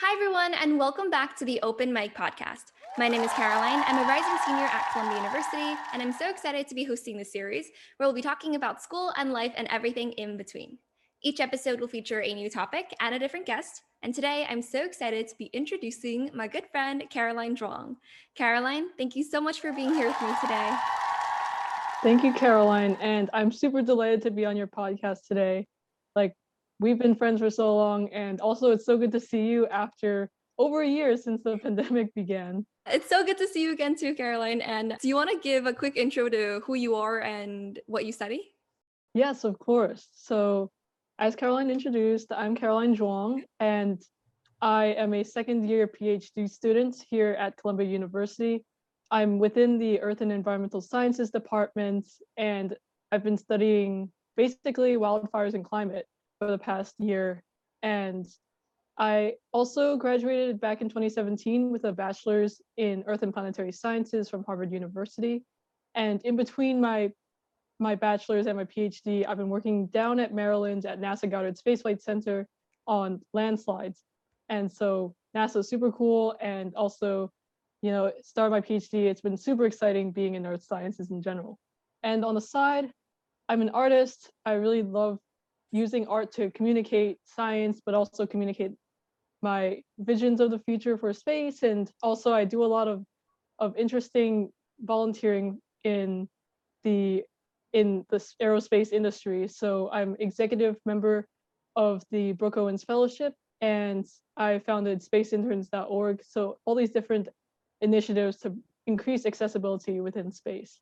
Hi, everyone, and welcome back to the Open Mic Podcast. My name is Caroline. I'm a rising senior at Columbia University, and I'm so excited to be hosting this series where we'll be talking about school and life and everything in between. Each episode will feature a new topic and a different guest. And today I'm so excited to be introducing my good friend, Caroline Zhuang. Caroline, thank you so much for being here with me today. Thank you, Caroline. And I'm super delighted to be on your podcast today. Like, we've been friends for so long. And also, it's so good to see you after over a year since the pandemic began. It's so good to see you again, too, Caroline. And do you want to give a quick intro to who you are and what you study? Yes, of course. So, as Caroline introduced, I'm Caroline Zhuang, and I am a second year PhD student here at Columbia University. I'm within the Earth and Environmental Sciences department, and I've been studying basically wildfires and climate the past year. And I also graduated back in 2017 with a bachelor's in Earth and Planetary Sciences from Harvard University. And in between my my bachelor's and my PhD, I've been working down at Maryland at NASA Goddard Space Flight Center on landslides. And so NASA is super cool. And also, you know, start my PhD, it's been super exciting being in earth sciences in general. And on the side, I'm an artist. I really love using art to communicate science, but also communicate my visions of the future for space. And also I do a lot of, of interesting volunteering in the in the aerospace industry. So I'm executive member of the Brooke Owens Fellowship and I founded spaceinterns.org. So all these different initiatives to increase accessibility within space.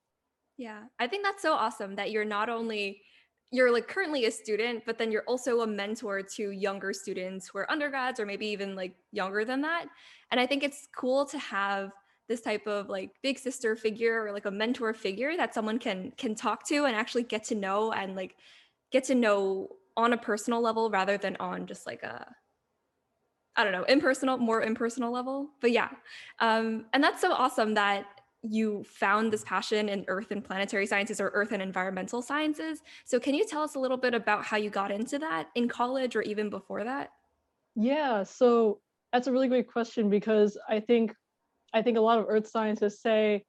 Yeah, I think that's so awesome that you're not only you're like currently a student, but then you're also a mentor to younger students who are undergrads or maybe even like younger than that. And I think it's cool to have this type of like big sister figure or like a mentor figure that someone can can talk to and actually get to know and like get to know on a personal level rather than on just like a I don't know, impersonal, more impersonal level. But yeah. Um, and that's so awesome that you found this passion in earth and planetary sciences or earth and environmental sciences. So can you tell us a little bit about how you got into that in college or even before that? Yeah, so that's a really great question because I think I think a lot of earth scientists say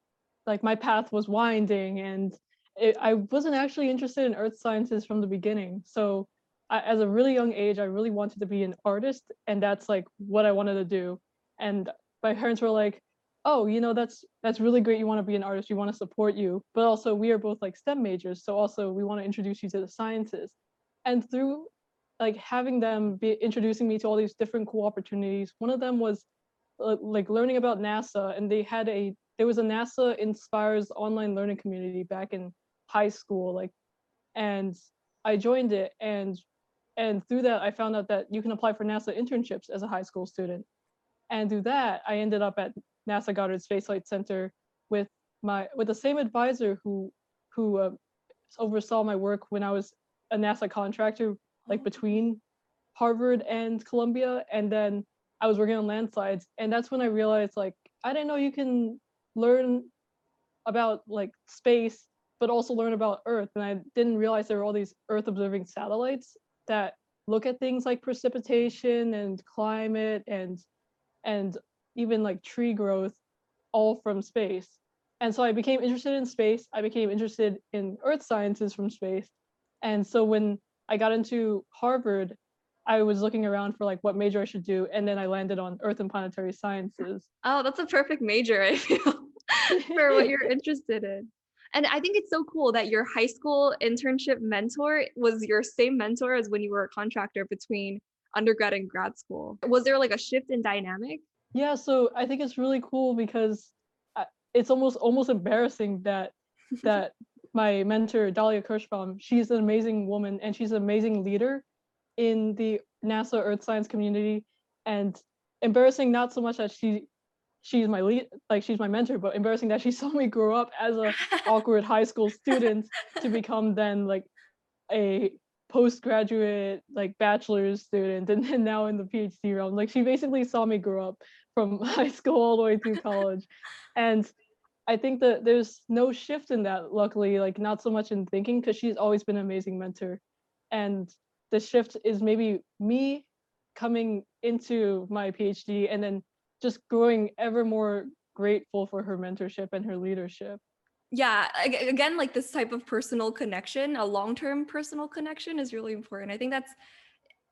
like my path was winding and it, I wasn't actually interested in earth sciences from the beginning. So I, as a really young age, I really wanted to be an artist and that's like what I wanted to do. And my parents were like, oh, you know, that's that's really great. You want to be an artist, we want to support you. But also we are both like STEM majors. So also we want to introduce you to the sciences. And through like having them be introducing me to all these different cool opportunities, one of them was uh, like learning about NASA and they had a there was a NASA inspires online learning community back in high school like and I joined it and and through that I found out that you can apply for NASA internships as a high school student and through that I ended up at NASA Goddard Space Flight Center with my with the same advisor who who uh, oversaw my work when I was a NASA contractor like between Harvard and Columbia and then I was working on landslides, and that's when I realized like I didn't know you can learn about like space, but also learn about Earth, and I didn't realize there were all these Earth observing satellites that look at things like precipitation and climate and and even like tree growth all from space. And so I became interested in space. I became interested in earth sciences from space. And so when I got into Harvard, I was looking around for like what major I should do, and then I landed on Earth and Planetary Sciences. Oh, that's a perfect major, I feel, for what you're interested in. And I think it's so cool that your high school internship mentor was your same mentor as when you were a contractor between undergrad and grad school. Was there like a shift in dynamic? Yeah, so I think it's really cool because uh, it's almost almost embarrassing that that my mentor Dalia Kirschbaum, she's an amazing woman and she's an amazing leader in the NASA Earth Science community, and embarrassing not so much that she she's my lead like she's my mentor but embarrassing that she saw me grow up as a awkward high school student to become then like a postgraduate like bachelor's student and then now in the phd realm. Like she basically saw me grow up from high school all the way through college. And i think that there's no shift in that luckily like not so much in thinking because she's always been an amazing mentor. And the shift is maybe me coming into my PhD and then just growing ever more grateful for her mentorship and her leadership. Yeah, again, like this type of personal connection, a long-term personal connection is really important. I think that's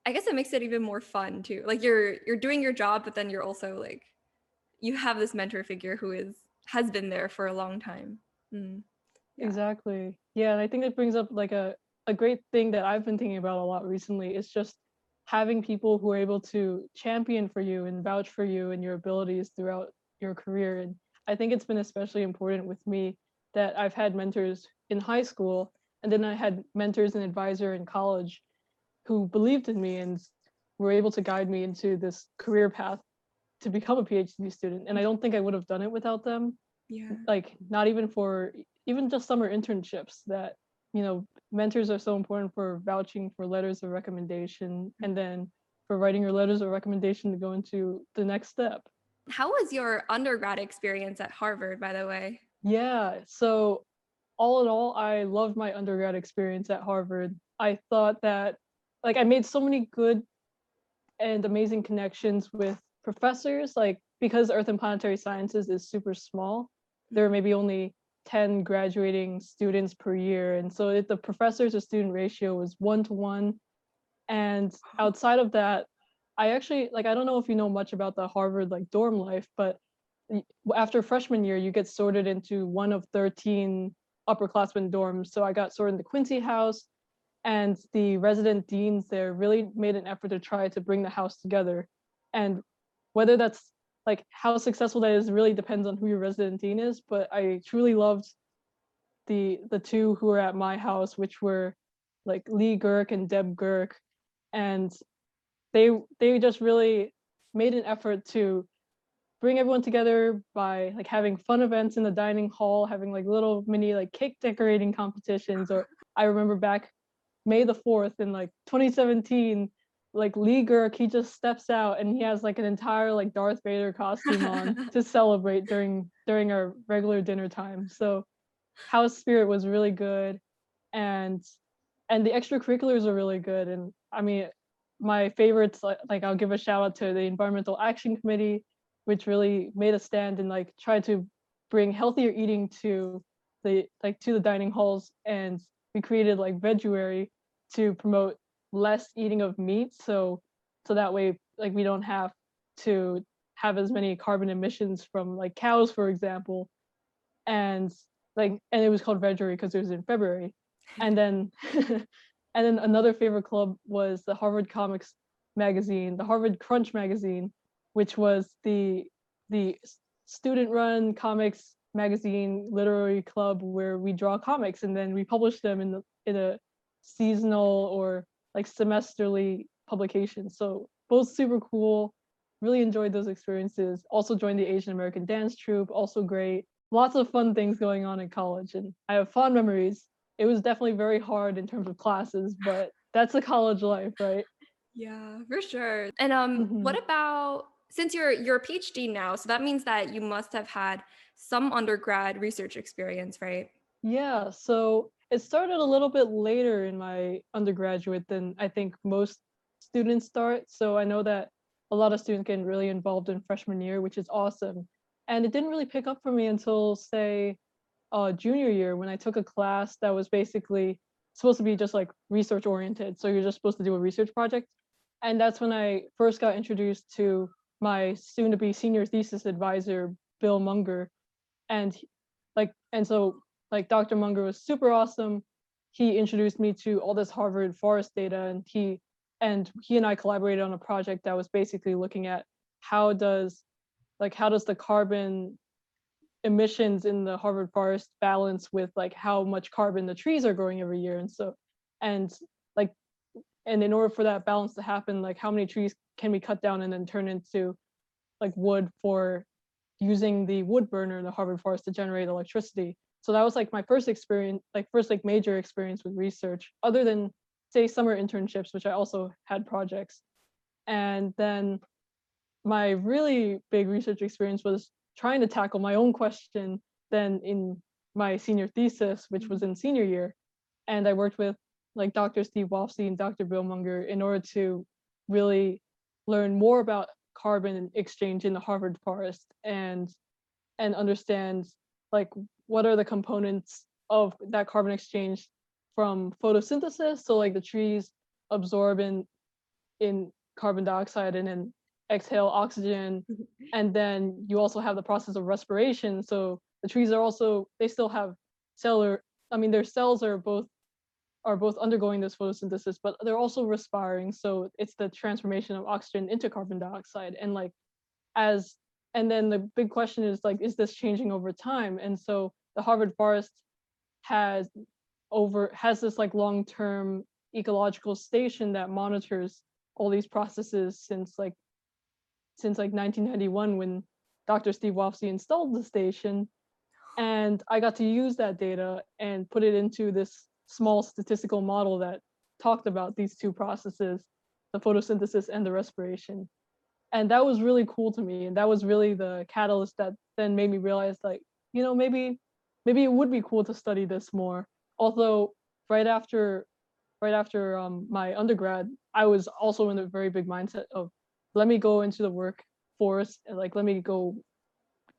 I guess it makes it even more fun too. Like you're you're doing your job, but then you're also like you have this mentor figure who is has been there for a long time. Mm, yeah. Exactly. Yeah, and I think it brings up like a a great thing that I've been thinking about a lot recently is just having people who are able to champion for you and vouch for you and your abilities throughout your career. And I think it's been especially important with me that I've had mentors in high school and then I had mentors and advisor in college who believed in me and were able to guide me into this career path to become a PhD student. And I don't think I would have done it without them. Yeah. Like not even for even just summer internships that, you know, mentors are so important for vouching for letters of recommendation mm-hmm. and then for writing your letters of recommendation to go into the next step. How was your undergrad experience at Harvard, by the way? Yeah, so all in all, I loved my undergrad experience at Harvard. I thought that like I made so many good and amazing connections with professors, like because Earth and Planetary Sciences is super small, there are maybe only 10 graduating students per year. And so it, the professors to student ratio was one to one. And outside of that, I actually like I don't know if you know much about the Harvard like dorm life, but after freshman year, you get sorted into one of 13 upperclassmen dorms. So I got sorted into Quincy house, and the resident deans there really made an effort to try to bring the house together. And whether that's like how successful that is really depends on who your resident dean is. But I truly loved the the two who were at my house, which were like Lee Gehrke and Deb Gehrke, and they they just really made an effort to bring everyone together by like having fun events in the dining hall, having like little mini like cake decorating competitions. Or I remember back May the 4th in like 2017, like Lee Gehrke, he just steps out and he has like an entire like Darth Vader costume on to celebrate during during our regular dinner time. So house spirit was really good and and the extracurriculars are really good. And I mean my favorites like, like I'll give a shout out to the Environmental Action Committee, which really made a stand and like tried to bring healthier eating to the like to the dining halls. And we created like veguary to promote less eating of meat. So so that way like we don't have to have as many carbon emissions from like cows for example. And like and it was called veguary because it was in february. And then and then another favorite club was the harvard comics magazine the harvard crunch magazine which was the the student run comics magazine literary club where we draw comics and then we publish them in the in a seasonal or like semesterly publication. So both super cool. Really enjoyed those experiences. Also joined the Asian American dance troupe. Also great. Lots of fun things going on in college, and I have fond memories. It was definitely very hard in terms of classes, but that's the college life, right? Yeah, for sure. And um, what Mhm. about since you're you're a PhD now, so that means that you must have had some undergrad research experience, right? Yeah, so it started a little bit later in my undergraduate than I think most students start. So I know that a lot of students get really involved in freshman year, which is awesome. And it didn't really pick up for me until, say, uh, junior year when I took a class that was basically supposed to be just like research oriented. So you're just supposed to do a research project. And that's when I first got introduced to my soon to be senior thesis advisor, Bill Munger. And like, and so like Dr. Munger was super awesome. He introduced me to all this Harvard forest data and he and he and I collaborated on a project that was basically looking at how does like how does the carbon emissions in the Harvard forest balance with like how much carbon the trees are growing every year and so and like and in order for that balance to happen like how many trees can we cut down and then turn into like wood for using the wood burner in the Harvard forest to generate electricity? So that was like my first experience like first like major experience with research other than say summer internships which i also had projects. And then my really big research experience was trying to tackle my own question then in my senior thesis which was in senior year. And i worked with like dr steve Wofsy and dr bill munger in order to really learn more about carbon exchange in the Harvard forest and and understand like what are the components of that carbon exchange from photosynthesis? So like the trees absorb in in carbon dioxide and then exhale oxygen. Mhm. and then you also have the process of respiration. So the trees are also they still have cellular i mean their cells are both are both undergoing this photosynthesis but they're also respiring so it's the transformation of oxygen into carbon dioxide and like as and then the big question is like is this changing over time and so the harvard forest has over has this like long-term ecological station that monitors all these processes since like since like 1991 when Dr. Steve Wofsy installed the station. And I got to use that data and put it into this small statistical model that talked about these two processes, the photosynthesis and the respiration. And that was really cool to me. And that was really the catalyst that then made me realize like, you know, maybe maybe it would be cool to study this more. Although right after right after um, my undergrad, I was also in a very big mindset of let me go into the workforce and like let me go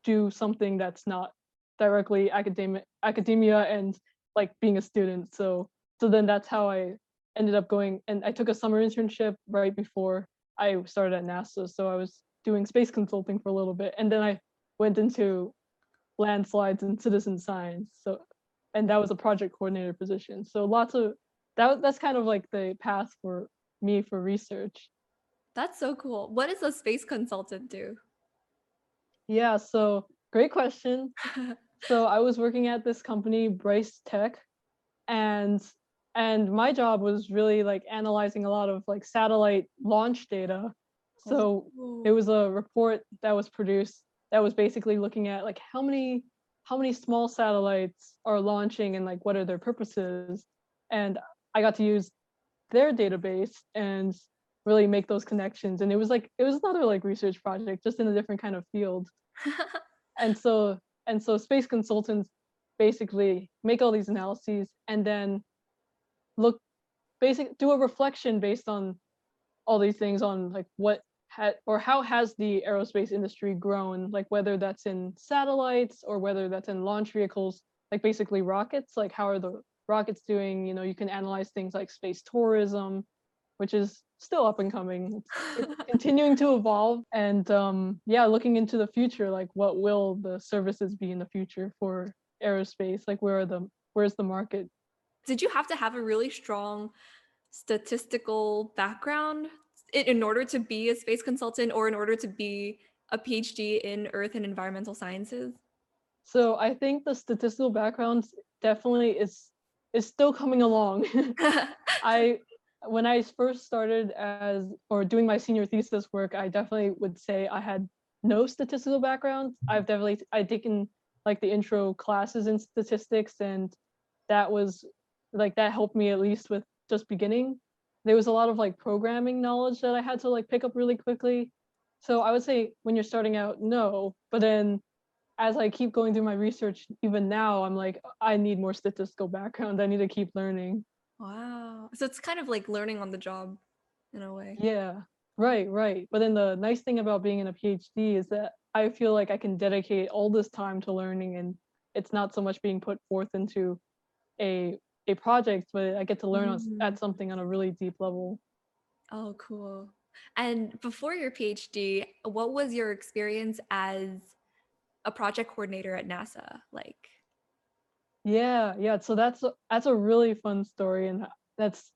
do something that's not directly academic academia and like being a student. So so then that's how I ended up going and I took a summer internship right before I started at NASA. So I was doing space consulting for a little bit and then I went into landslides and citizen science. So and that was a project coordinator position. So lots of that that's kind of like the path for me for research. That's so cool. What does a space consultant do? Yeah, so great question. So I was working at this company, BryceTech, and and my job was really like analyzing a lot of like satellite launch data. So it was a report that was produced that was basically looking at like how many how many small satellites are launching and like what are their purposes. And I got to use their database and really make those connections. And it was like it was another like research project, just in a different kind of field. And so and so space consultants basically make all these analyses and then look basic do a reflection based on all these things on like what had or how has the aerospace industry grown? Like whether that's in satellites or whether that's in launch vehicles like basically rockets like how are the rockets doing? You know you can analyze things like space tourism which is still up and coming. It's continuing to evolve and um yeah looking into the future like what will the services be in the future for aerospace? Like where are the where's the market? Did you have to have a really strong statistical background in, in order to be a space consultant or in order to be a PhD in earth and environmental sciences? so i think the statistical background definitely is is still coming along. I when i first started as or doing my senior thesis work i definitely would say i had no statistical background. I've mm-hmm. definitely i've taken like the intro classes in statistics and that was like that helped me at least with just beginning. There was a lot of like programming knowledge that i had to like pick up really quickly. So i would say when you're starting out no but then as i keep going through my research even now i'm like i need more statistical background. I need to keep learning wow. So it's kind of like learning on the job in a way. yeah right right but then the nice thing about being in a phd is that i feel like i can dedicate all this time to learning and it's not so much being put forth into a a project but i get to learn Mhm. at something on a really deep level Oh, cool. And before your PhD, what was your experience as a project coordinator at NASA like? Yeah, yeah. So that's that's a really fun story, and that's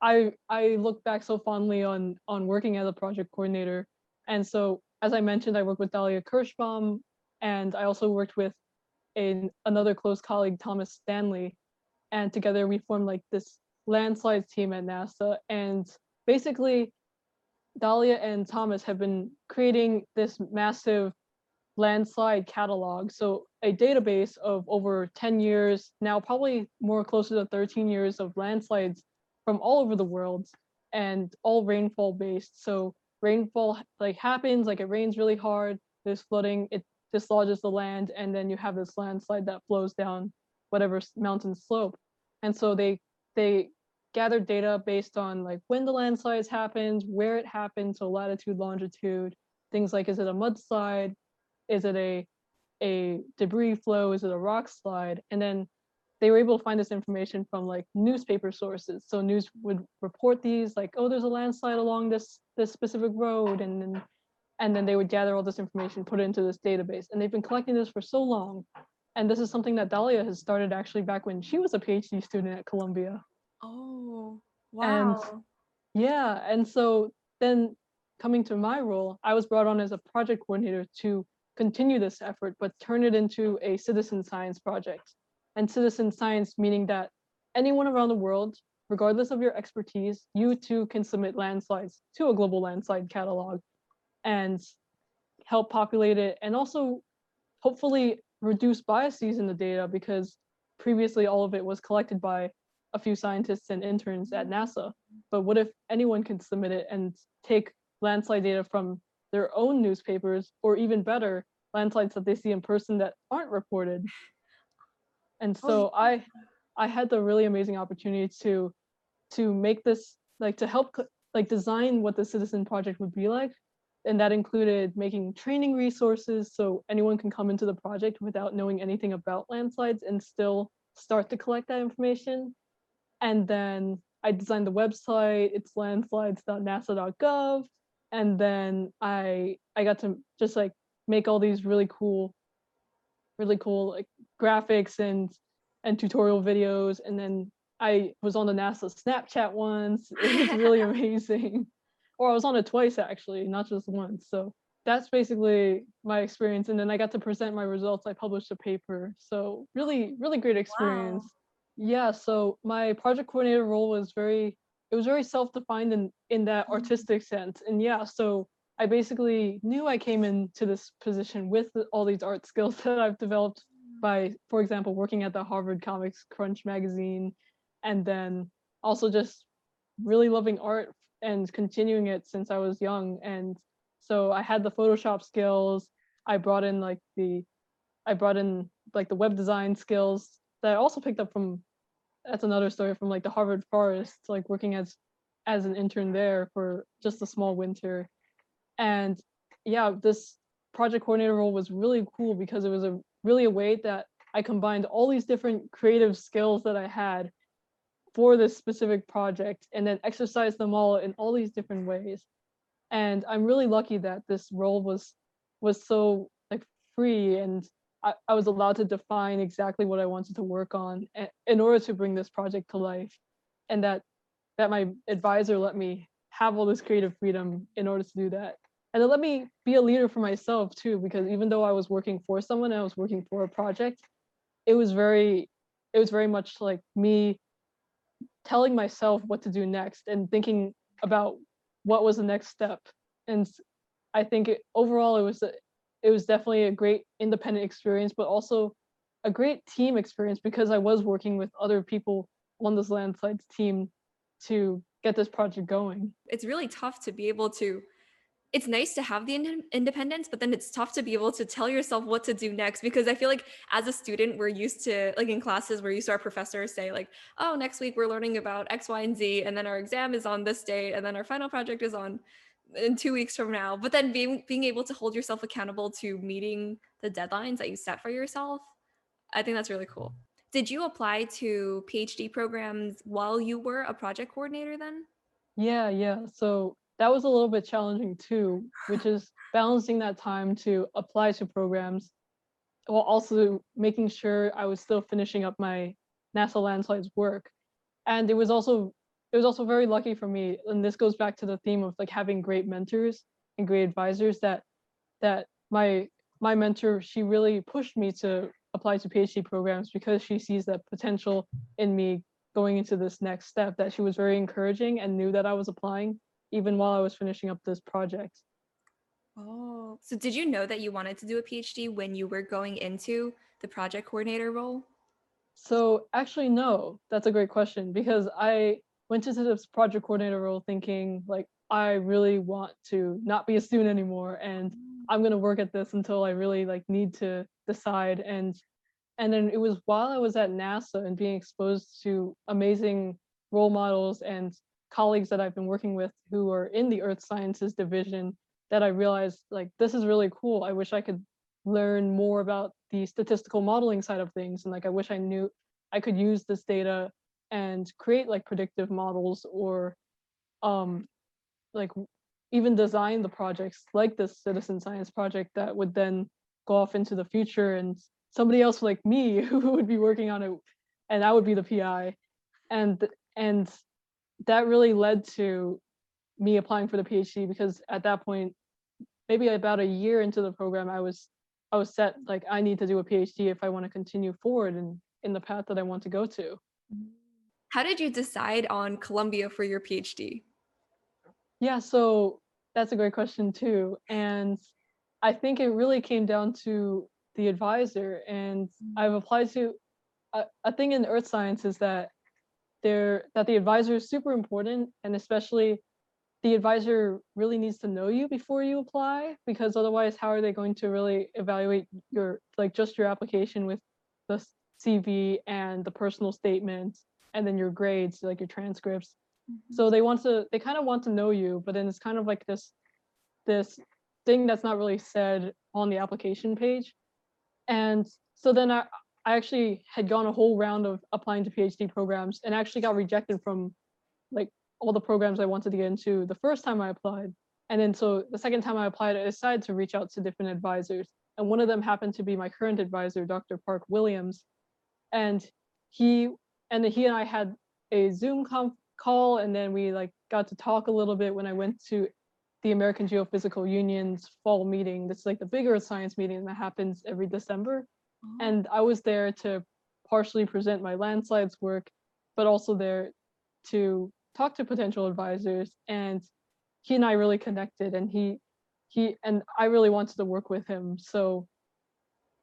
I I look back so fondly on on working as a project coordinator. And so, as I mentioned, I worked with Dalia Kirschbaum, and I also worked with a, another close colleague, Thomas Stanley, and together we formed like this landslides team at NASA. And basically, Dalia and Thomas have been creating this massive landslide catalog. So a database of over 10 years, now probably more closer to 13 years of landslides from all over the world and all rainfall based. So rainfall like happens, like it rains really hard, there's flooding, it dislodges the land, and then you have this landslide that flows down whatever mountain slope. And so they they gather data based on like when the landslides happened, where it happened, so latitude, longitude, things like is it a mudslide, is it a a debris flow, is it a rock slide, and then they were able to find this information from like newspaper sources. So news would report these like, oh, there's a landslide along this this specific road, and then and then they would gather all this information, put it into this database. And they've been collecting this for so long. And this is something that Dalia has started actually back when she was a PhD student at Columbia. Oh, wow. And yeah, and so then coming to my role, I was brought on as a project coordinator to continue this effort, but turn it into a citizen science project. And citizen science meaning that anyone around the world, regardless of your expertise, you too can submit landslides to a global landslide catalog and help populate it and also hopefully reduce biases in the data because previously all of it was collected by a few scientists and interns at NASA. But what if anyone can submit it and take landslide data from their own newspapers, or even better, landslides that they see in person that aren't reported? And Oh, so I I had the really amazing opportunity to to make this like to help like design what the citizen project would be like and that included making training resources so anyone can come into the project without knowing anything about landslides and still start to collect that information and then I designed the website. It's landslides.nasa.gov. And then I I got to just like make all these really cool, really cool like graphics and and tutorial videos. And then I was on the NASA Snapchat once. It was really amazing. Or I was on it twice actually, not just once. So that's basically my experience. And then I got to present my results. I published a paper. So really, really great experience. Yeah, so my project coordinator role was very it was very self-defined in in that Mhm. artistic sense. And yeah, so I basically knew I came into this position with all these art skills that I've developed by, for example, working at the Harvard Comics Crunch magazine and then also just really loving art and continuing it since I was young. And so I had the Photoshop skills. I brought in like the I brought in like the web design skills that I also picked up from that's another story from like the Harvard Forest, like working as as an intern there for just a small winter. And yeah, this project coordinator role was really cool because it was a really a way that I combined all these different creative skills that I had for this specific project and then exercised them all in all these different ways. And I'm really lucky that this role was was so like free and I, I was allowed to define exactly what I wanted to work on in order to bring this project to life. And that that my advisor let me have all this creative freedom in order to do that. And it let me be a leader for myself too, because even though I was working for someone I was working for a project, it was very it was very much like me telling myself what to do next and thinking about what was the next step. And I think it, overall it was it was definitely a great independent experience, but also a great team experience because I was working with other people on this landslides team to get this project going. It's really tough to be able to it's nice to have the inde- independence, but then it's tough to be able to tell yourself what to do next because I feel like as a student, we're used to like in classes, we're used to our professors say like, oh, next week we're learning about X, Y, and Z, and then our exam is on this date, and then our final project is on in two weeks from now. But then being being able to hold yourself accountable to meeting the deadlines that you set for yourself, I think that's really cool. Did you apply to PhD programs while you were a project coordinator then? Yeah, yeah. So that was a little bit challenging too, which is balancing that time to apply to programs while also making sure I was still finishing up my NASA landslides work. And it was also it was also very lucky for me, and this goes back to the theme of like having great mentors and great advisors that that my my mentor she really pushed me to apply to PhD programs because she sees that potential in me going into this next step that she was very encouraging and knew that I was applying even while I was finishing up this project. Oh, so did you know that you wanted to do a PhD when you were going into the project coordinator role? So actually, no, that's a great question because I went into this project coordinator role thinking like I really want to not be a student anymore and mm. I'm gonna work at this until I really like need to decide and and then it was while I was at NASA and being exposed to amazing role models and colleagues that I've been working with who are in the earth sciences division that I realized like this is really cool. I wish I could learn more about the statistical modeling side of things and like I wish I knew I could use this data and create like predictive models or um like even design the projects like this citizen science project that would then go off into the future and somebody else like me who would be working on it and I would be the PI and and that really led to me applying for the PhD because at that point maybe about a year into the program I was I was set like I need to do a PhD if I want to continue forward in in the path that I want to go to. How did you decide on Columbia for your PhD? Yeah, so that's a great question too. And I think it really came down to the advisor. And mm-hmm. I've applied to a, a thing in earth science is that there that the advisor is super important and especially the advisor really needs to know you before you apply because otherwise how are they going to really evaluate your like just your application with the CV and the personal statements and then your grades like your transcripts. Mm-hmm. so they want to they kind of want to know you but then it's kind of like this this thing that's not really said on the application page. And so then i i actually had gone a whole round of applying to phd programs and actually got rejected from like all the programs i wanted to get into the first time i applied. And then so the second time i applied i decided to reach out to different advisors. And one of them happened to be my current advisor dr park williams. And he and then he and i had a zoom conf call and then we like got to talk a little bit when I went to the American Geophysical Union's fall meeting. That's like the bigger science meeting that happens every December. Oh. And I was there to partially present my landslides work, but also there to talk to potential advisors. And he and I really connected and he he and I really wanted to work with him. So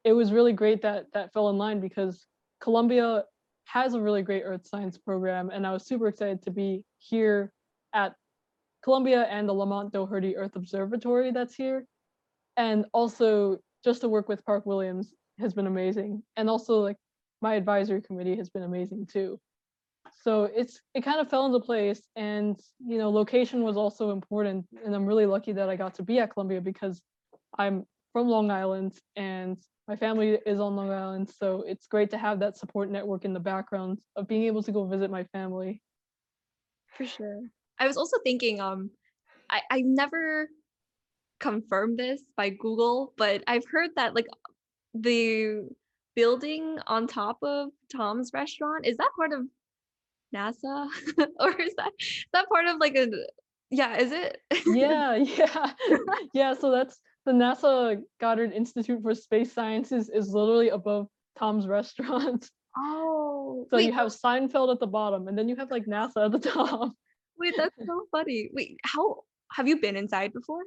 it was really great that that fell in line because Columbia has a really great earth science program and I was super excited to be here at Columbia and the Lamont Doherty Earth Observatory that's here. And also just to work with Park Williams has been amazing. And also like my advisory committee has been amazing too. So it's it kind of fell into place and you know location was also important and I'm really lucky that I got to be at Columbia because I'm from Long Island and my family is on Long Island, so it's great to have that support network in the background of being able to go visit my family. For sure. I was also thinking, um, I, I never confirmed this by Google, but I've heard that like the building on top of Tom's restaurant, is that part of NASA? or is that is that part of like a yeah, is it? Yeah, yeah. yeah, so that's the NASA Goddard Institute for Space Sciences is literally above Tom's restaurant. Oh, So wait, you have Seinfeld at the bottom and then you have like NASA at the top. wait, that's so funny. Wait, how have you been inside before?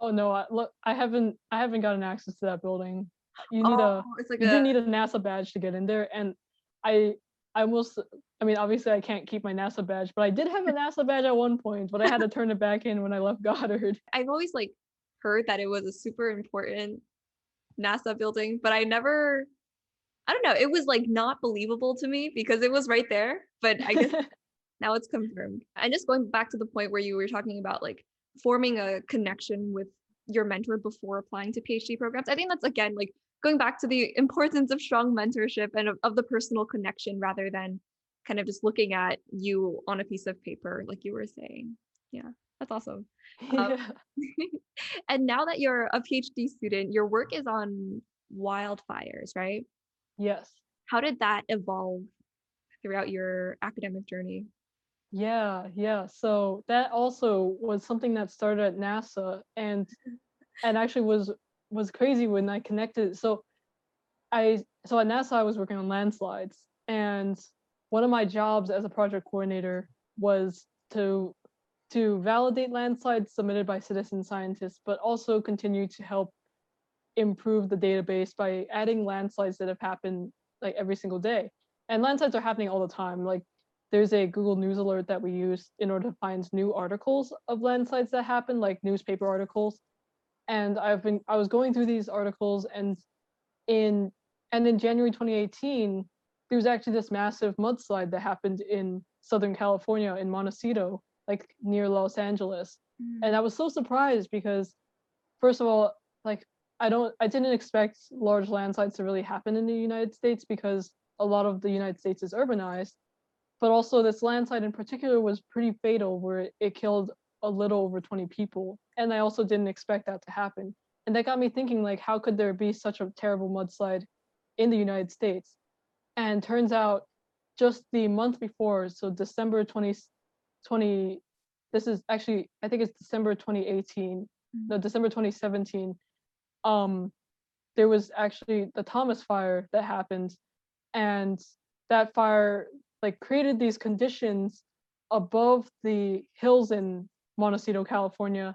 Oh no, I look I haven't I haven't gotten access to that building. You need oh, a it's like you a need a NASA badge to get in there and I I almost I mean obviously I can't keep my NASA badge, but I did have a NASA badge at one point, but I had to turn it back in when I left Goddard. I've always like heard that it was a super important NASA building, but I never I don't know, it was like not believable to me because it was right there, but I guess now it's confirmed. And just going back to the point where you were talking about like forming a connection with your mentor before applying to PhD programs. I think that's again like going back to the importance of strong mentorship and of, of the personal connection rather than kind of just looking at you on a piece of paper, like you were saying. Yeah, that's awesome. Um, yeah. and now that you're a PhD student, your work is on wildfires, right? Yes. How did that evolve throughout your academic journey? Yeah, yeah. So that also was something that started at NASA and and actually was was crazy when I connected. So I so at NASA I was working on landslides and one of my jobs as a project coordinator was to to validate landslides submitted by citizen scientists, but also continue to help improve the database by adding landslides that have happened like every single day. And landslides are happening all the time. Like there's a Google News alert that we use in order to find new articles of landslides that happen, like newspaper articles. And I've been I was going through these articles and in and in January 2018, there was actually this massive mudslide that happened in Southern California in Montecito, like near Los Angeles. Mm. And I was so surprised because first of all, like I don't I didn't expect large landslides to really happen in the United States because a lot of the United States is urbanized. But also this landslide in particular was pretty fatal where it, it killed a little over 20 people. And I also didn't expect that to happen. And that got me thinking like how could there be such a terrible mudslide in the United States? And turns out just the month before, so December 20, 20 this is actually I think it's December 2018, no December 2017. Um, there was actually the Thomas fire that happened, and that fire like created these conditions above the hills in Montecito, California,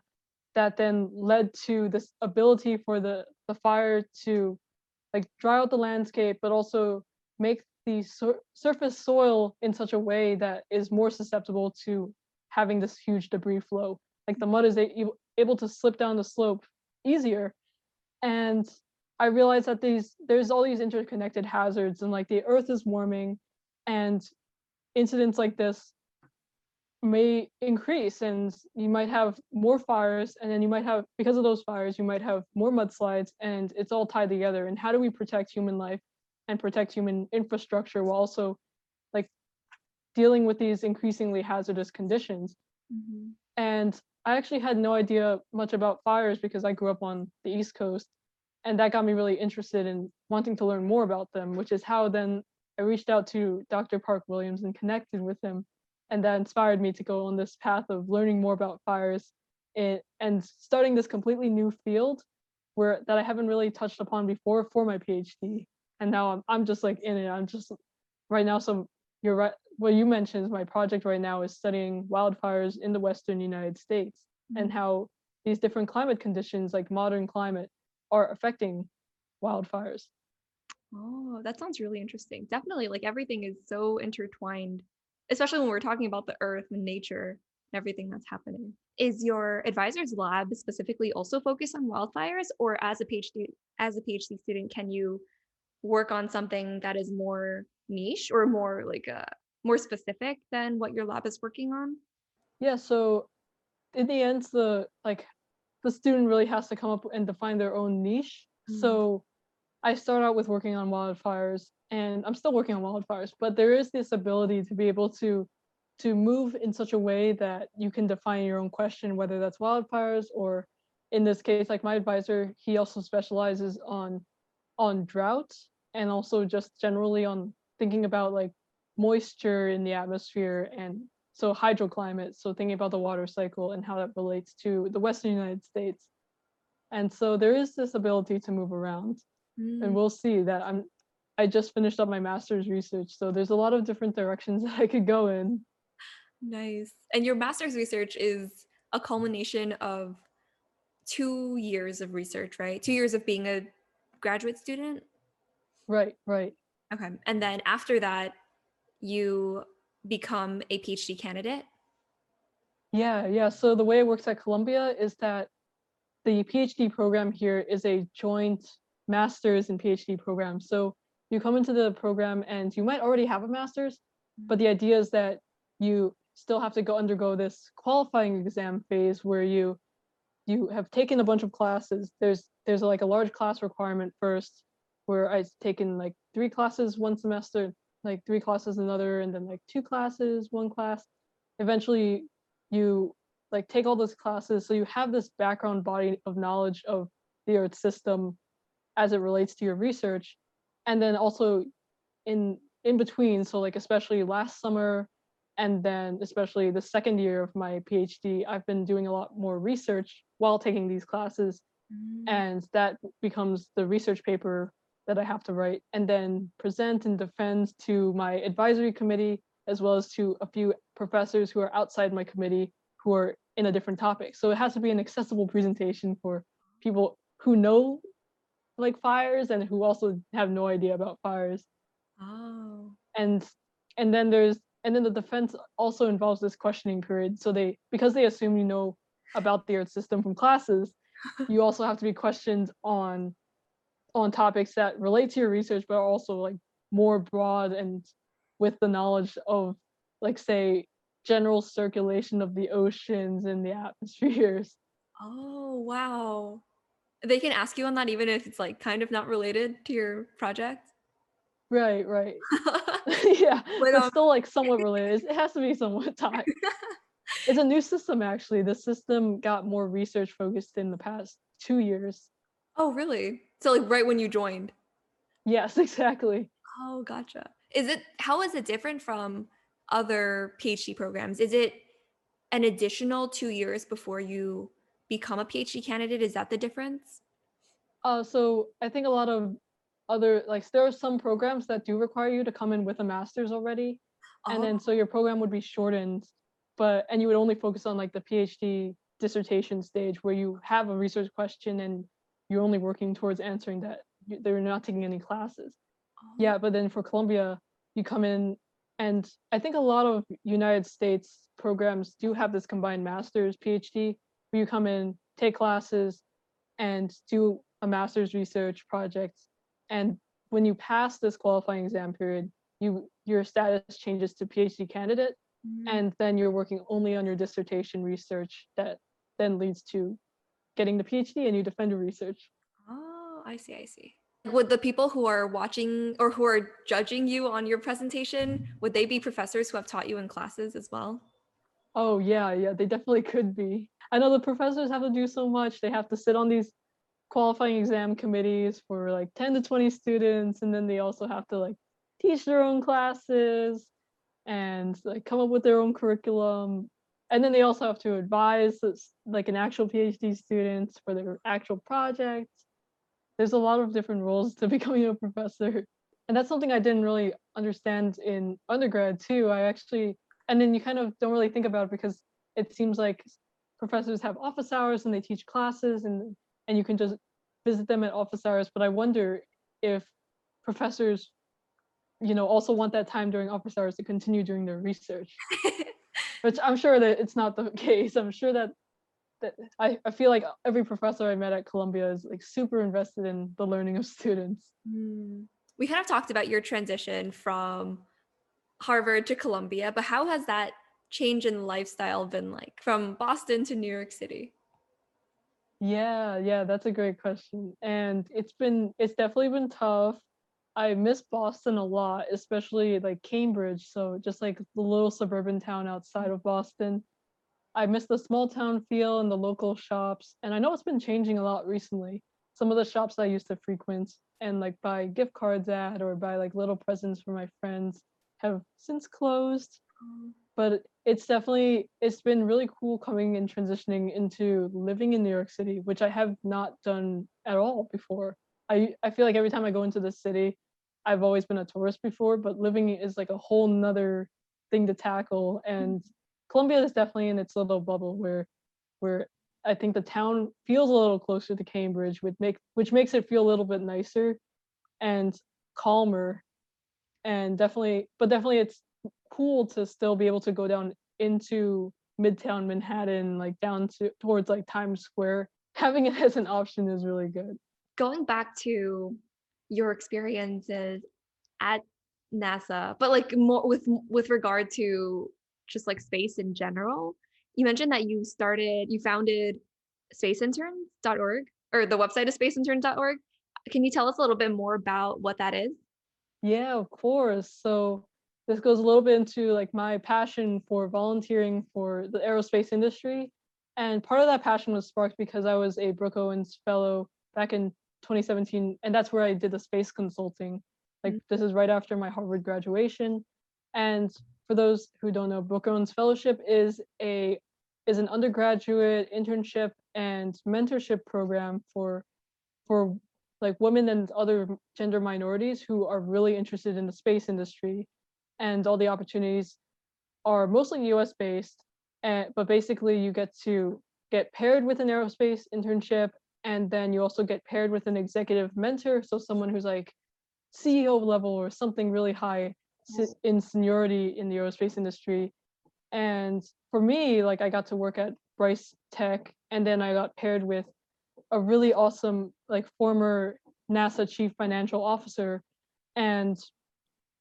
that then led to this ability for the the fire to like dry out the landscape, but also make the sur- surface soil in such a way that is more susceptible to having this huge debris flow. Like the mud is able to slip down the slope easier. And I realized that these there's all these interconnected hazards and like the earth is warming and incidents like this may increase and you might have more fires and then you might have because of those fires you might have more mudslides and it's all tied together and how do we protect human life and protect human infrastructure while also like dealing with these increasingly hazardous conditions Mhm. and I actually had no idea much about fires because I grew up on the East Coast. And that got me really interested in wanting to learn more about them, which is how then I reached out to Dr. Park Williams and connected with him. And that inspired me to go on this path of learning more about fires and, and starting this completely new field where that I haven't really touched upon before for my PhD. And now I'm I'm just like in it. I'm just right now. So you're right. What you mentioned is my project right now is studying wildfires in the Western United States and mm-hmm. how these different climate conditions, like modern climate, are affecting wildfires. Oh, that sounds really interesting. Definitely, like everything is so intertwined, especially when we're talking about the earth and nature and everything that's happening. Is your advisor's lab specifically also focused on wildfires, or as a PhD as a PhD student, can you work on something that is more niche or more like uh more specific than what your lab is working on? Yeah, so in the end, the like the student really has to come up and define their own niche. Mm. So I start out with working on wildfires, and I'm still working on wildfires, but there is this ability to be able to to move in such a way that you can define your own question, whether that's wildfires or in this case, like my advisor, he also specializes on on drought and also just generally on thinking about like moisture in the atmosphere and so hydroclimate so thinking about the water cycle and how that relates to the western united states and so there is this ability to move around Mm. and we'll see that i'm i just finished up my master's research so there's a lot of different directions that i could go in Nice. And your master's research is a culmination of two years of research, right? Two years of being a graduate student. Right right Okay. And then after that, you become a PhD candidate. Yeah, yeah. So the way it works at Columbia is that the PhD program here is a joint master's and PhD program. So you come into the program and you might already have a master's, but the idea is that you still have to go undergo this qualifying exam phase where you you have taken a bunch of classes. There's there's like a large class requirement first where I've taken like three classes one semester, like three classes another, and then like two classes, one class. Eventually you like take all those classes so you have this background body of knowledge of the earth system as it relates to your research. And then also in in between so like especially last summer and then especially the second year of my phd i've been doing a lot more research while taking these classes. Mm. And that becomes the research paper that I have to write and then present and defend to my advisory committee as well as to a few professors who are outside my committee who are in a different topic. So it has to be an accessible presentation for people who know like fires and who also have no idea about fires. Oh. And and then there's and then the defense also involves this questioning period. So they because they assume you know about the earth system from classes, you also have to be questioned on on topics that relate to your research but are also like more broad and with the knowledge of like say general circulation of the oceans and the atmospheres. Oh, wow. They can ask you on that even if it's, like, kind of not related to your project? Right, right. Yeah, But, but um still, like, somewhat related. It has to be somewhat tied. It's a new system, actually. The system got more research focused in the past 2 years. Oh, really? So, like, right when you joined? Yes, exactly. Oh, gotcha. Is it how is it different from other PhD programs? Is it an additional 2 years before you become a PhD candidate? Is that the difference? Uh, so I think a lot of other like, there are some programs that do require you to come in with a master's already, and then so Oh. your program would be shortened, but and you would only focus on, like, the PhD dissertation stage where you have a research question and you're only working towards answering that. They're not taking any classes. Oh. Yeah, but then for Columbia, you come in and I think a lot of United States programs do have this combined master's, PhD, where you come in, take classes, and do a master's research project, and when you pass this qualifying exam period, you your status changes to PhD candidate, Mm. and then you're working only on your dissertation research that then leads to getting the PhD and you defend your research. Oh, I see, I see. Would the people who are watching or who are judging you on your presentation, would they be professors who have taught you in classes as well? Oh, yeah, yeah, they definitely could be. I know the professors have to do so much. They have to sit on these qualifying exam committees for, like, 10 to 20 students, and then they also have to, like, teach their own classes and, like, come up with their own curriculum, and then they also have to advise like, an actual PhD students for their actual projects. There's a lot of different roles to becoming a professor, and that's something I didn't really understand in undergrad too. I actually and then you kind of don't really think about it because it seems like professors have office hours and they teach classes and and you can just visit them at office hours, but I wonder if professors, you know, also want that time during office hours to continue doing their research. Which I'm sure that it's not the case. I'm sure that that I I feel like every professor I met at Columbia is, like, super invested in the learning of students. Mm. We kind of talked about your transition from Harvard to Columbia, but how has that change in lifestyle been like from Boston to New York City? Yeah, yeah, that's a great question, and it's been it's definitely been tough. I miss Boston a lot, especially, like, Cambridge, so just, like, the little suburban town outside of Boston. I miss the small town feel and the local shops, and I know it's been changing a lot recently. Some of the shops I used to frequent and, like, buy gift cards at or buy, like, little presents for my friends have since closed, but it's definitely it's been really cool coming and transitioning into living in New York City, which I have not done at all before. I I feel like every time I go into the city, I've always been a tourist before, but living is, like, a whole 'nother thing to tackle, and mm-hmm. Columbia is definitely in its little bubble where where I think the town feels a little closer to Cambridge, would make which makes it feel a little bit nicer and calmer, and definitely but definitely it's cool to still be able to go down into Midtown Manhattan, like, down to towards, like, Times Square. Having it as an option is really good. Going back to your experiences at NASA, but, like, more with with regard to just, like, space in general, you mentioned that you started you founded spaceinterns.org or the website is spaceinterns.org. Can you tell us a little bit more about what that is? Yeah, of course. So this goes a little bit into like my passion for volunteering for the aerospace industry. And part of that passion was sparked because I was a Brooke Owens fellow back in 2017, and that's where I did the space consulting. Like Mm. this is right after my Harvard graduation. And for those who don't know, Owens Fellowship is a is an undergraduate internship and mentorship program for for like women and other gender minorities who are really interested in the space industry and all the opportunities are mostly US based and but basically you get to get paired with an aerospace internship and then you also get paired with an executive mentor so someone who's like CEO level or something really high in seniority in the aerospace industry. And for me like I got to work at Bryce Tech and then I got paired with a really awesome like former NASA chief financial officer. And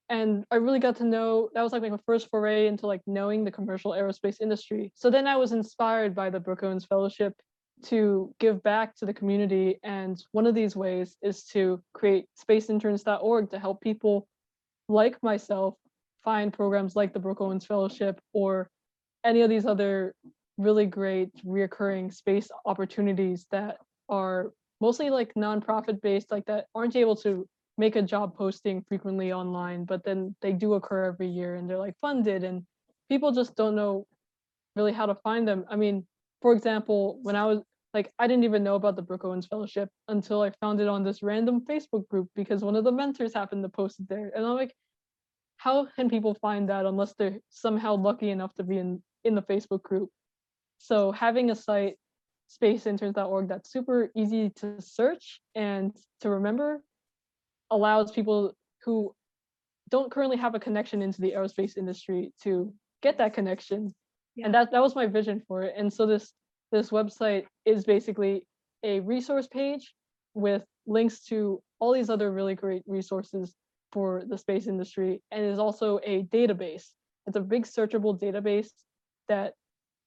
and I really got to know that was like my first foray into like knowing the commercial aerospace industry. So then I was inspired by the Brooke Owens Fellowship to give back to the community. And one of these ways is to create spaceinterns.org to help people like myself find programs like the Brooke Owens Fellowship or any of these other really great reoccurring space opportunities that are mostly like nonprofit based, like that aren't able to make a job posting frequently online, but then they do occur every year and they're like funded and people just don't know really how to find them. I mean, for example, when I was like, I didn't even know about the Brooke Owens Fellowship until I found it on this random Facebook group because one of the mentors happened to post it there. And I'm like, how can people find that unless they're somehow lucky enough to be in, in the Facebook group? So having a site, spaceinterns.org, that's super easy to search and to remember allows people who don't currently have a connection into the aerospace industry to get that connection. Yeah. And that, that was my vision for it. And so this this website is basically a resource page with links to all these other really great resources for the space industry and is also a database. It's a big searchable database that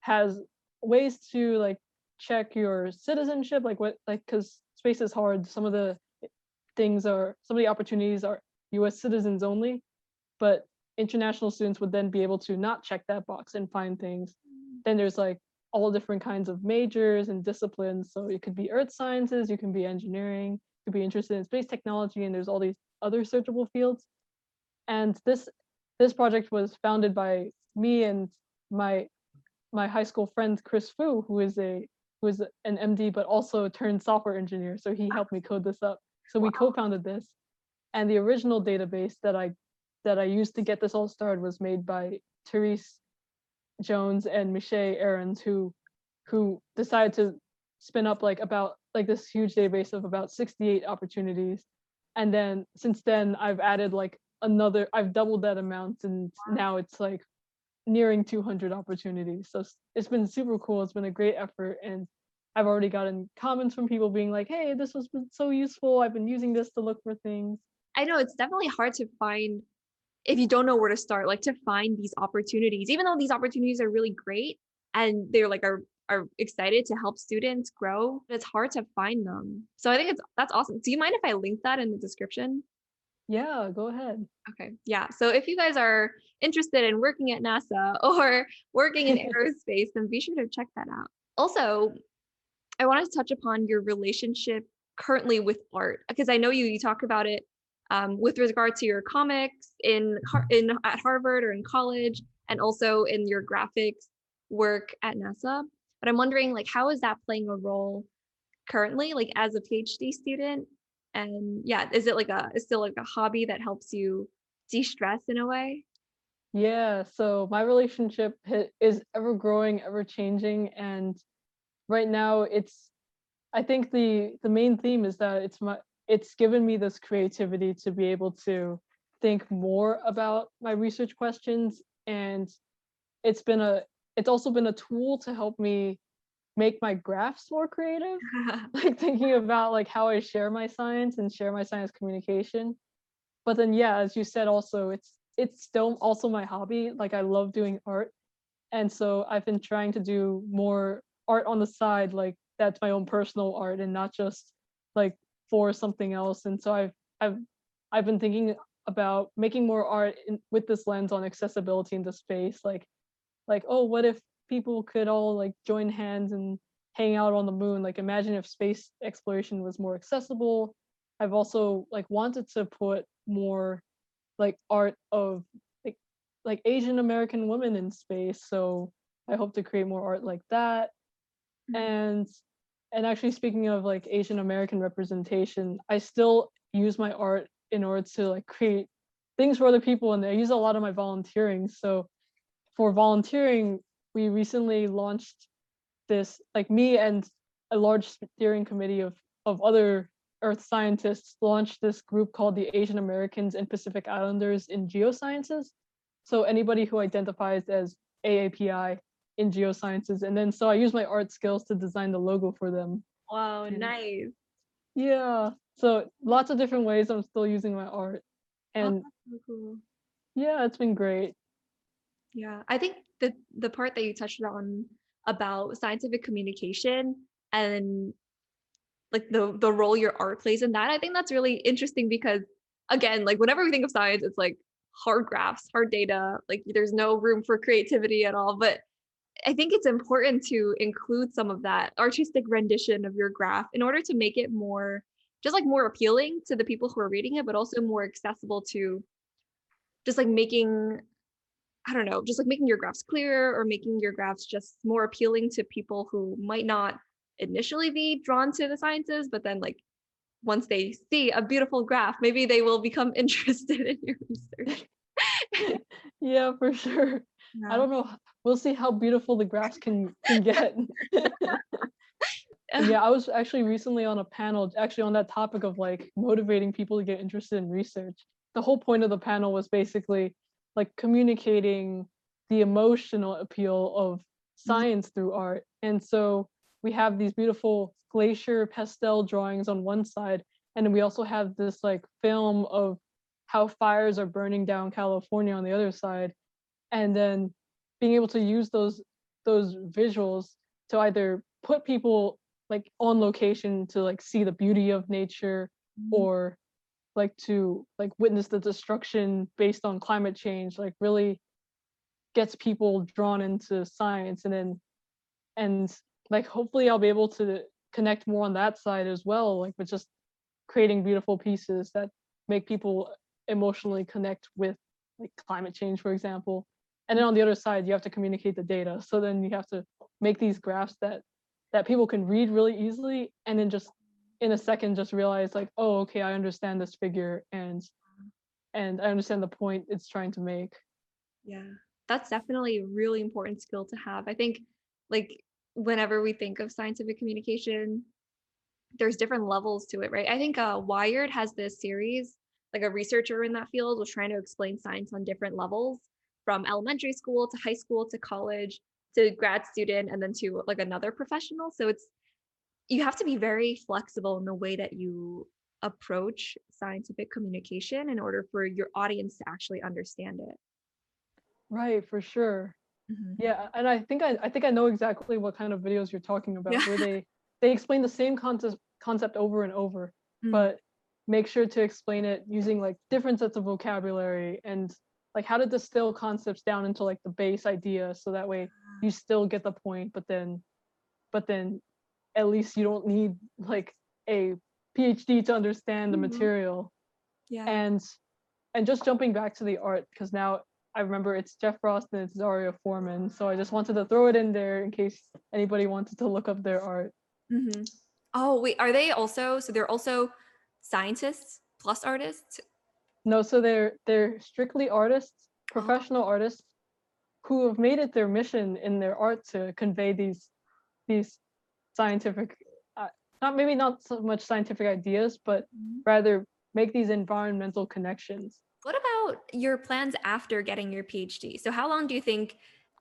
has ways to like check your citizenship, like what like because space is hard. Some of the things are some of the opportunities are US citizens only, but international students would then be able to not check that box and find things. Then there's like all different kinds of majors and disciplines. So it could be earth sciences, you can be engineering, you could be interested in space technology, and there's all these other searchable fields. And this this project was founded by me and my my high school friend Chris Fu, who is a who is an MD but also turned software engineer. So he helped me code this up. So we co-founded this. And the original database that I that I used to get this all started was made by Therese Jones and Michelle Ahrens, who who decided to spin up like about like this huge database of about 68 opportunities. And then since then I've added like another I've doubled that amount and now it's like nearing 200 opportunities. So it's- been super cool. It's been a great effort and I've already gotten comments from people being like, "Hey, this was so useful. I've been using this to look for things." I know it's definitely hard to find if you don't know where to start, like to find these opportunities, even though these opportunities are really great and they're like are are excited to help students grow, it's hard to find them. So I think it's that's awesome. Do you mind if I link that in the description? Yeah, go ahead. Okay. Yeah. So if you guys are interested in working at NASA or working in aerospace, then be sure to check that out. Also, I want to touch upon your relationship currently with art because I know you you talk about it um, with regard to your comics in in at Harvard or in college, and also in your graphics work at NASA. But I'm wondering, like, how is that playing a role currently, like as a PhD student? And yeah, is it like a is still like a hobby that helps you de-stress in a way? Yeah, so my relationship is ever growing, ever changing, and right now it's I think the the main theme is that it's my it's given me this creativity to be able to think more about my research questions and it's been a it's also been a tool to help me make my graphs more creative like thinking about like how I share my science and share my science communication. But then yeah, as you said also it's it's still also my hobby. Like I love doing art. And so I've been trying to do more art on the side like that's my own personal art and not just like for something else. And so I've I've I've been thinking about making more art in, with this lens on accessibility in the space like like oh what if people could all like join hands and hang out on the moon like imagine if space exploration was more accessible i've also like wanted to put more like art of like like asian american women in space so i hope to create more art like that Mhm. and and actually speaking of like asian american representation i still use my art in order to like create things for other people and i use a lot of my volunteering. So for volunteering we recently launched this like me and a large steering committee of of other earth scientists launched this group called the asian americans and pacific islanders in geosciences. So anybody who identifies as aapi in geosciences and then so i use my art skills to design the logo for them Wow, nice. yeah so lots of different ways i'm still using my art Oh, And that's so cool. yeah, it's been great. Yeah, I think the the part that you touched on about scientific communication and like the the role your art plays in that, I think that's really interesting because again, like whenever we think of science, it's like hard graphs, hard data, like there's no room for creativity at all. But I think it's important to include some of that artistic rendition of your graph in order to make it more just like more appealing to the people who are reading it, but also more accessible to just like making I don't know, just like making your graphs clearer or making your graphs just more appealing to people who might not initially be drawn to the sciences, but then like once they see a beautiful graph, maybe they will become interested in your research. Yeah, for sure. I don't know. We'll see how beautiful the graphs can can get. Yeah, I was actually recently on a panel actually on that topic of like motivating people to get interested in research. The whole point of the panel was basically like communicating the emotional appeal of mm-hmm. science through art. And so we have these beautiful glacier pastel drawings on one side, and then we also have this like film of how fires are burning down California on the other side. And then being able to use those those visuals to either put people like on location to like see the beauty of nature Mhm. or like to like witness the destruction based on climate change like really gets people drawn into science and then and like hopefully I'll be able to connect more on that side as well like with just creating beautiful pieces that make people emotionally connect with like climate change for example and then on the other side you have to communicate the data so then you have to make these graphs that that people can read really easily and then just in a second just realize like oh okay i understand this figure and and i understand the point it's trying to make Yeah, that's definitely a really important skill to have. I think, like, whenever we think of scientific communication, there's different levels to it, right? I think uh, Wired has this series, like a researcher in that field was trying to explain science on different levels, from elementary school to high school to college to grad student, and then to like another professional. So it's you have to be very flexible in the way that you approach scientific communication in order for your audience to actually understand it. right for sure Mhm. yeah and i think i i think i know exactly what kind of videos you're talking about Yeah. where they they explain the same concept concept over and over Mm. but make sure to explain it using like different sets of vocabulary and like how to distill concepts down into like the base idea so that way you still get the point but then but then at least you don't need like a phd to understand the Mhm. material Yeah. and and just jumping back to the art because now i remember it's jeff frost and it's Zaria Forman so i just wanted to throw it in there in case anybody wanted to look up their art hmm Oh, wait, are they also, so they're also scientists plus artists? No so they're they're strictly artists professional artists who have made it their mission in their art to convey these these scientific uh, not maybe not so much scientific ideas but rather make these environmental connections What about your plans after getting your PhD? So how long do you think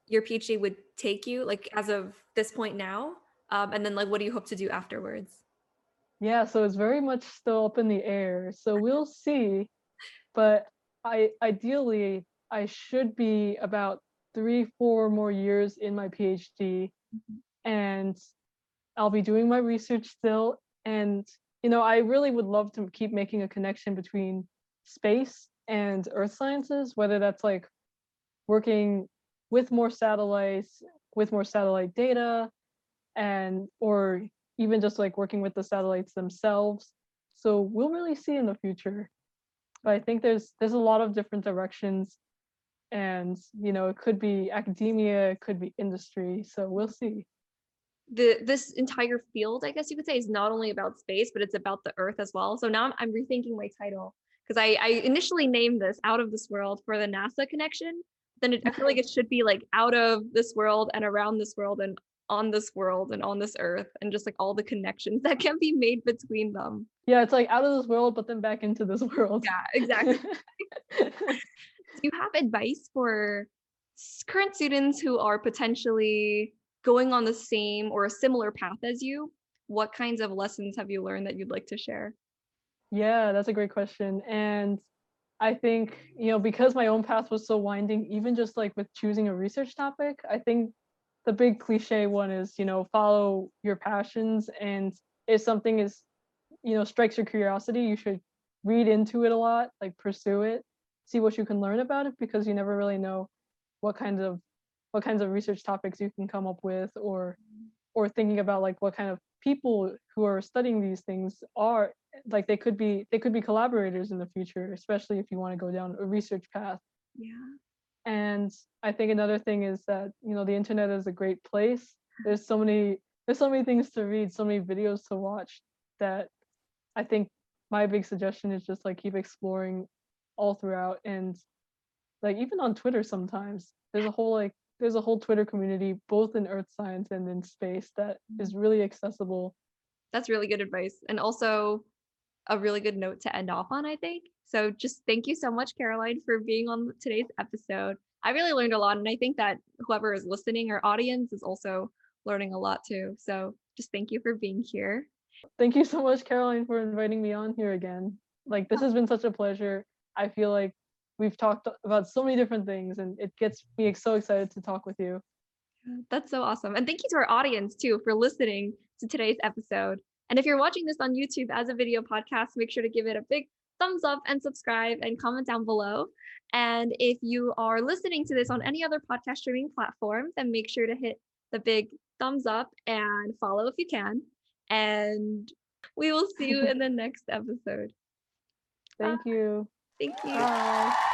your PhD would take you, like as of this point now? Um, and then like, what do you hope to do afterwards? Yeah, so it's very much still up in the air. So we'll see. But I ideally I should be about three, four more years in my PhD mm-hmm. and I'll be doing my research still. And you know, I really would love to keep making a connection between space and earth sciences, whether that's like working with more satellites, with more satellite data, and or even just like working with the satellites themselves. So we'll really see in the future. But I think there's there's a lot of different directions and you know it could be academia, it could be industry. So we'll see. the this entire field, I guess you could say, is not only about space, but it's about the Earth as well. So now I'm, I'm rethinking my title because I, I initially named this "Out of This World" for the NASA connection. Then it, I feel like it should be like "Out of This World" and "Around This World" and "On This World" and "On This Earth" and just like all the connections that can be made between them. Yeah, it's like out of this world, but then back into this world. Yeah, exactly. Do you have advice for current students who are potentially going on the same or a similar path as you? What kinds of lessons have you learned that you'd like to share? Yeah, that's a great question. And I think, you know, because my own path was so winding, even just like with choosing a research topic, I think the big cliche one is, you know, follow your passions. And if something is, you know, strikes your curiosity, you should read into it a lot, like pursue it, see what you can learn about it, because you never really know what kinds of what kinds of research topics you can come up with or or thinking about like what kind of people who are studying these things are like they could be they could be collaborators in the future especially if you want to go down a research path Yeah. And i think another thing is that you know the internet is a great place. There's so many there's so many things to read so many videos to watch that i think my big suggestion is just like keep exploring all throughout and like even on twitter sometimes. There's a whole like there's a whole twitter community both in earth science and in space that is really accessible. That's really good advice. And also a really good note to end off on, I think. So just thank you so much, Caroline, for being on today's episode. I really learned a lot. And I think that whoever is listening, our audience, is also learning a lot too. So just thank you for being here. Thank you so much, Caroline, for inviting me on here again. Like, this oh. has been such a pleasure. I feel like we've talked about so many different things, and it gets me so excited to talk with you. That's so awesome. And thank you to our audience too for listening to today's episode. And if you're watching this on YouTube as a video podcast, make sure to give it a big thumbs up and subscribe and comment down below. And if you are listening to this on any other podcast streaming platform, then make sure to hit the big thumbs up and follow if you can. And we will see you in the next episode. Thank you. Thank you. Bye.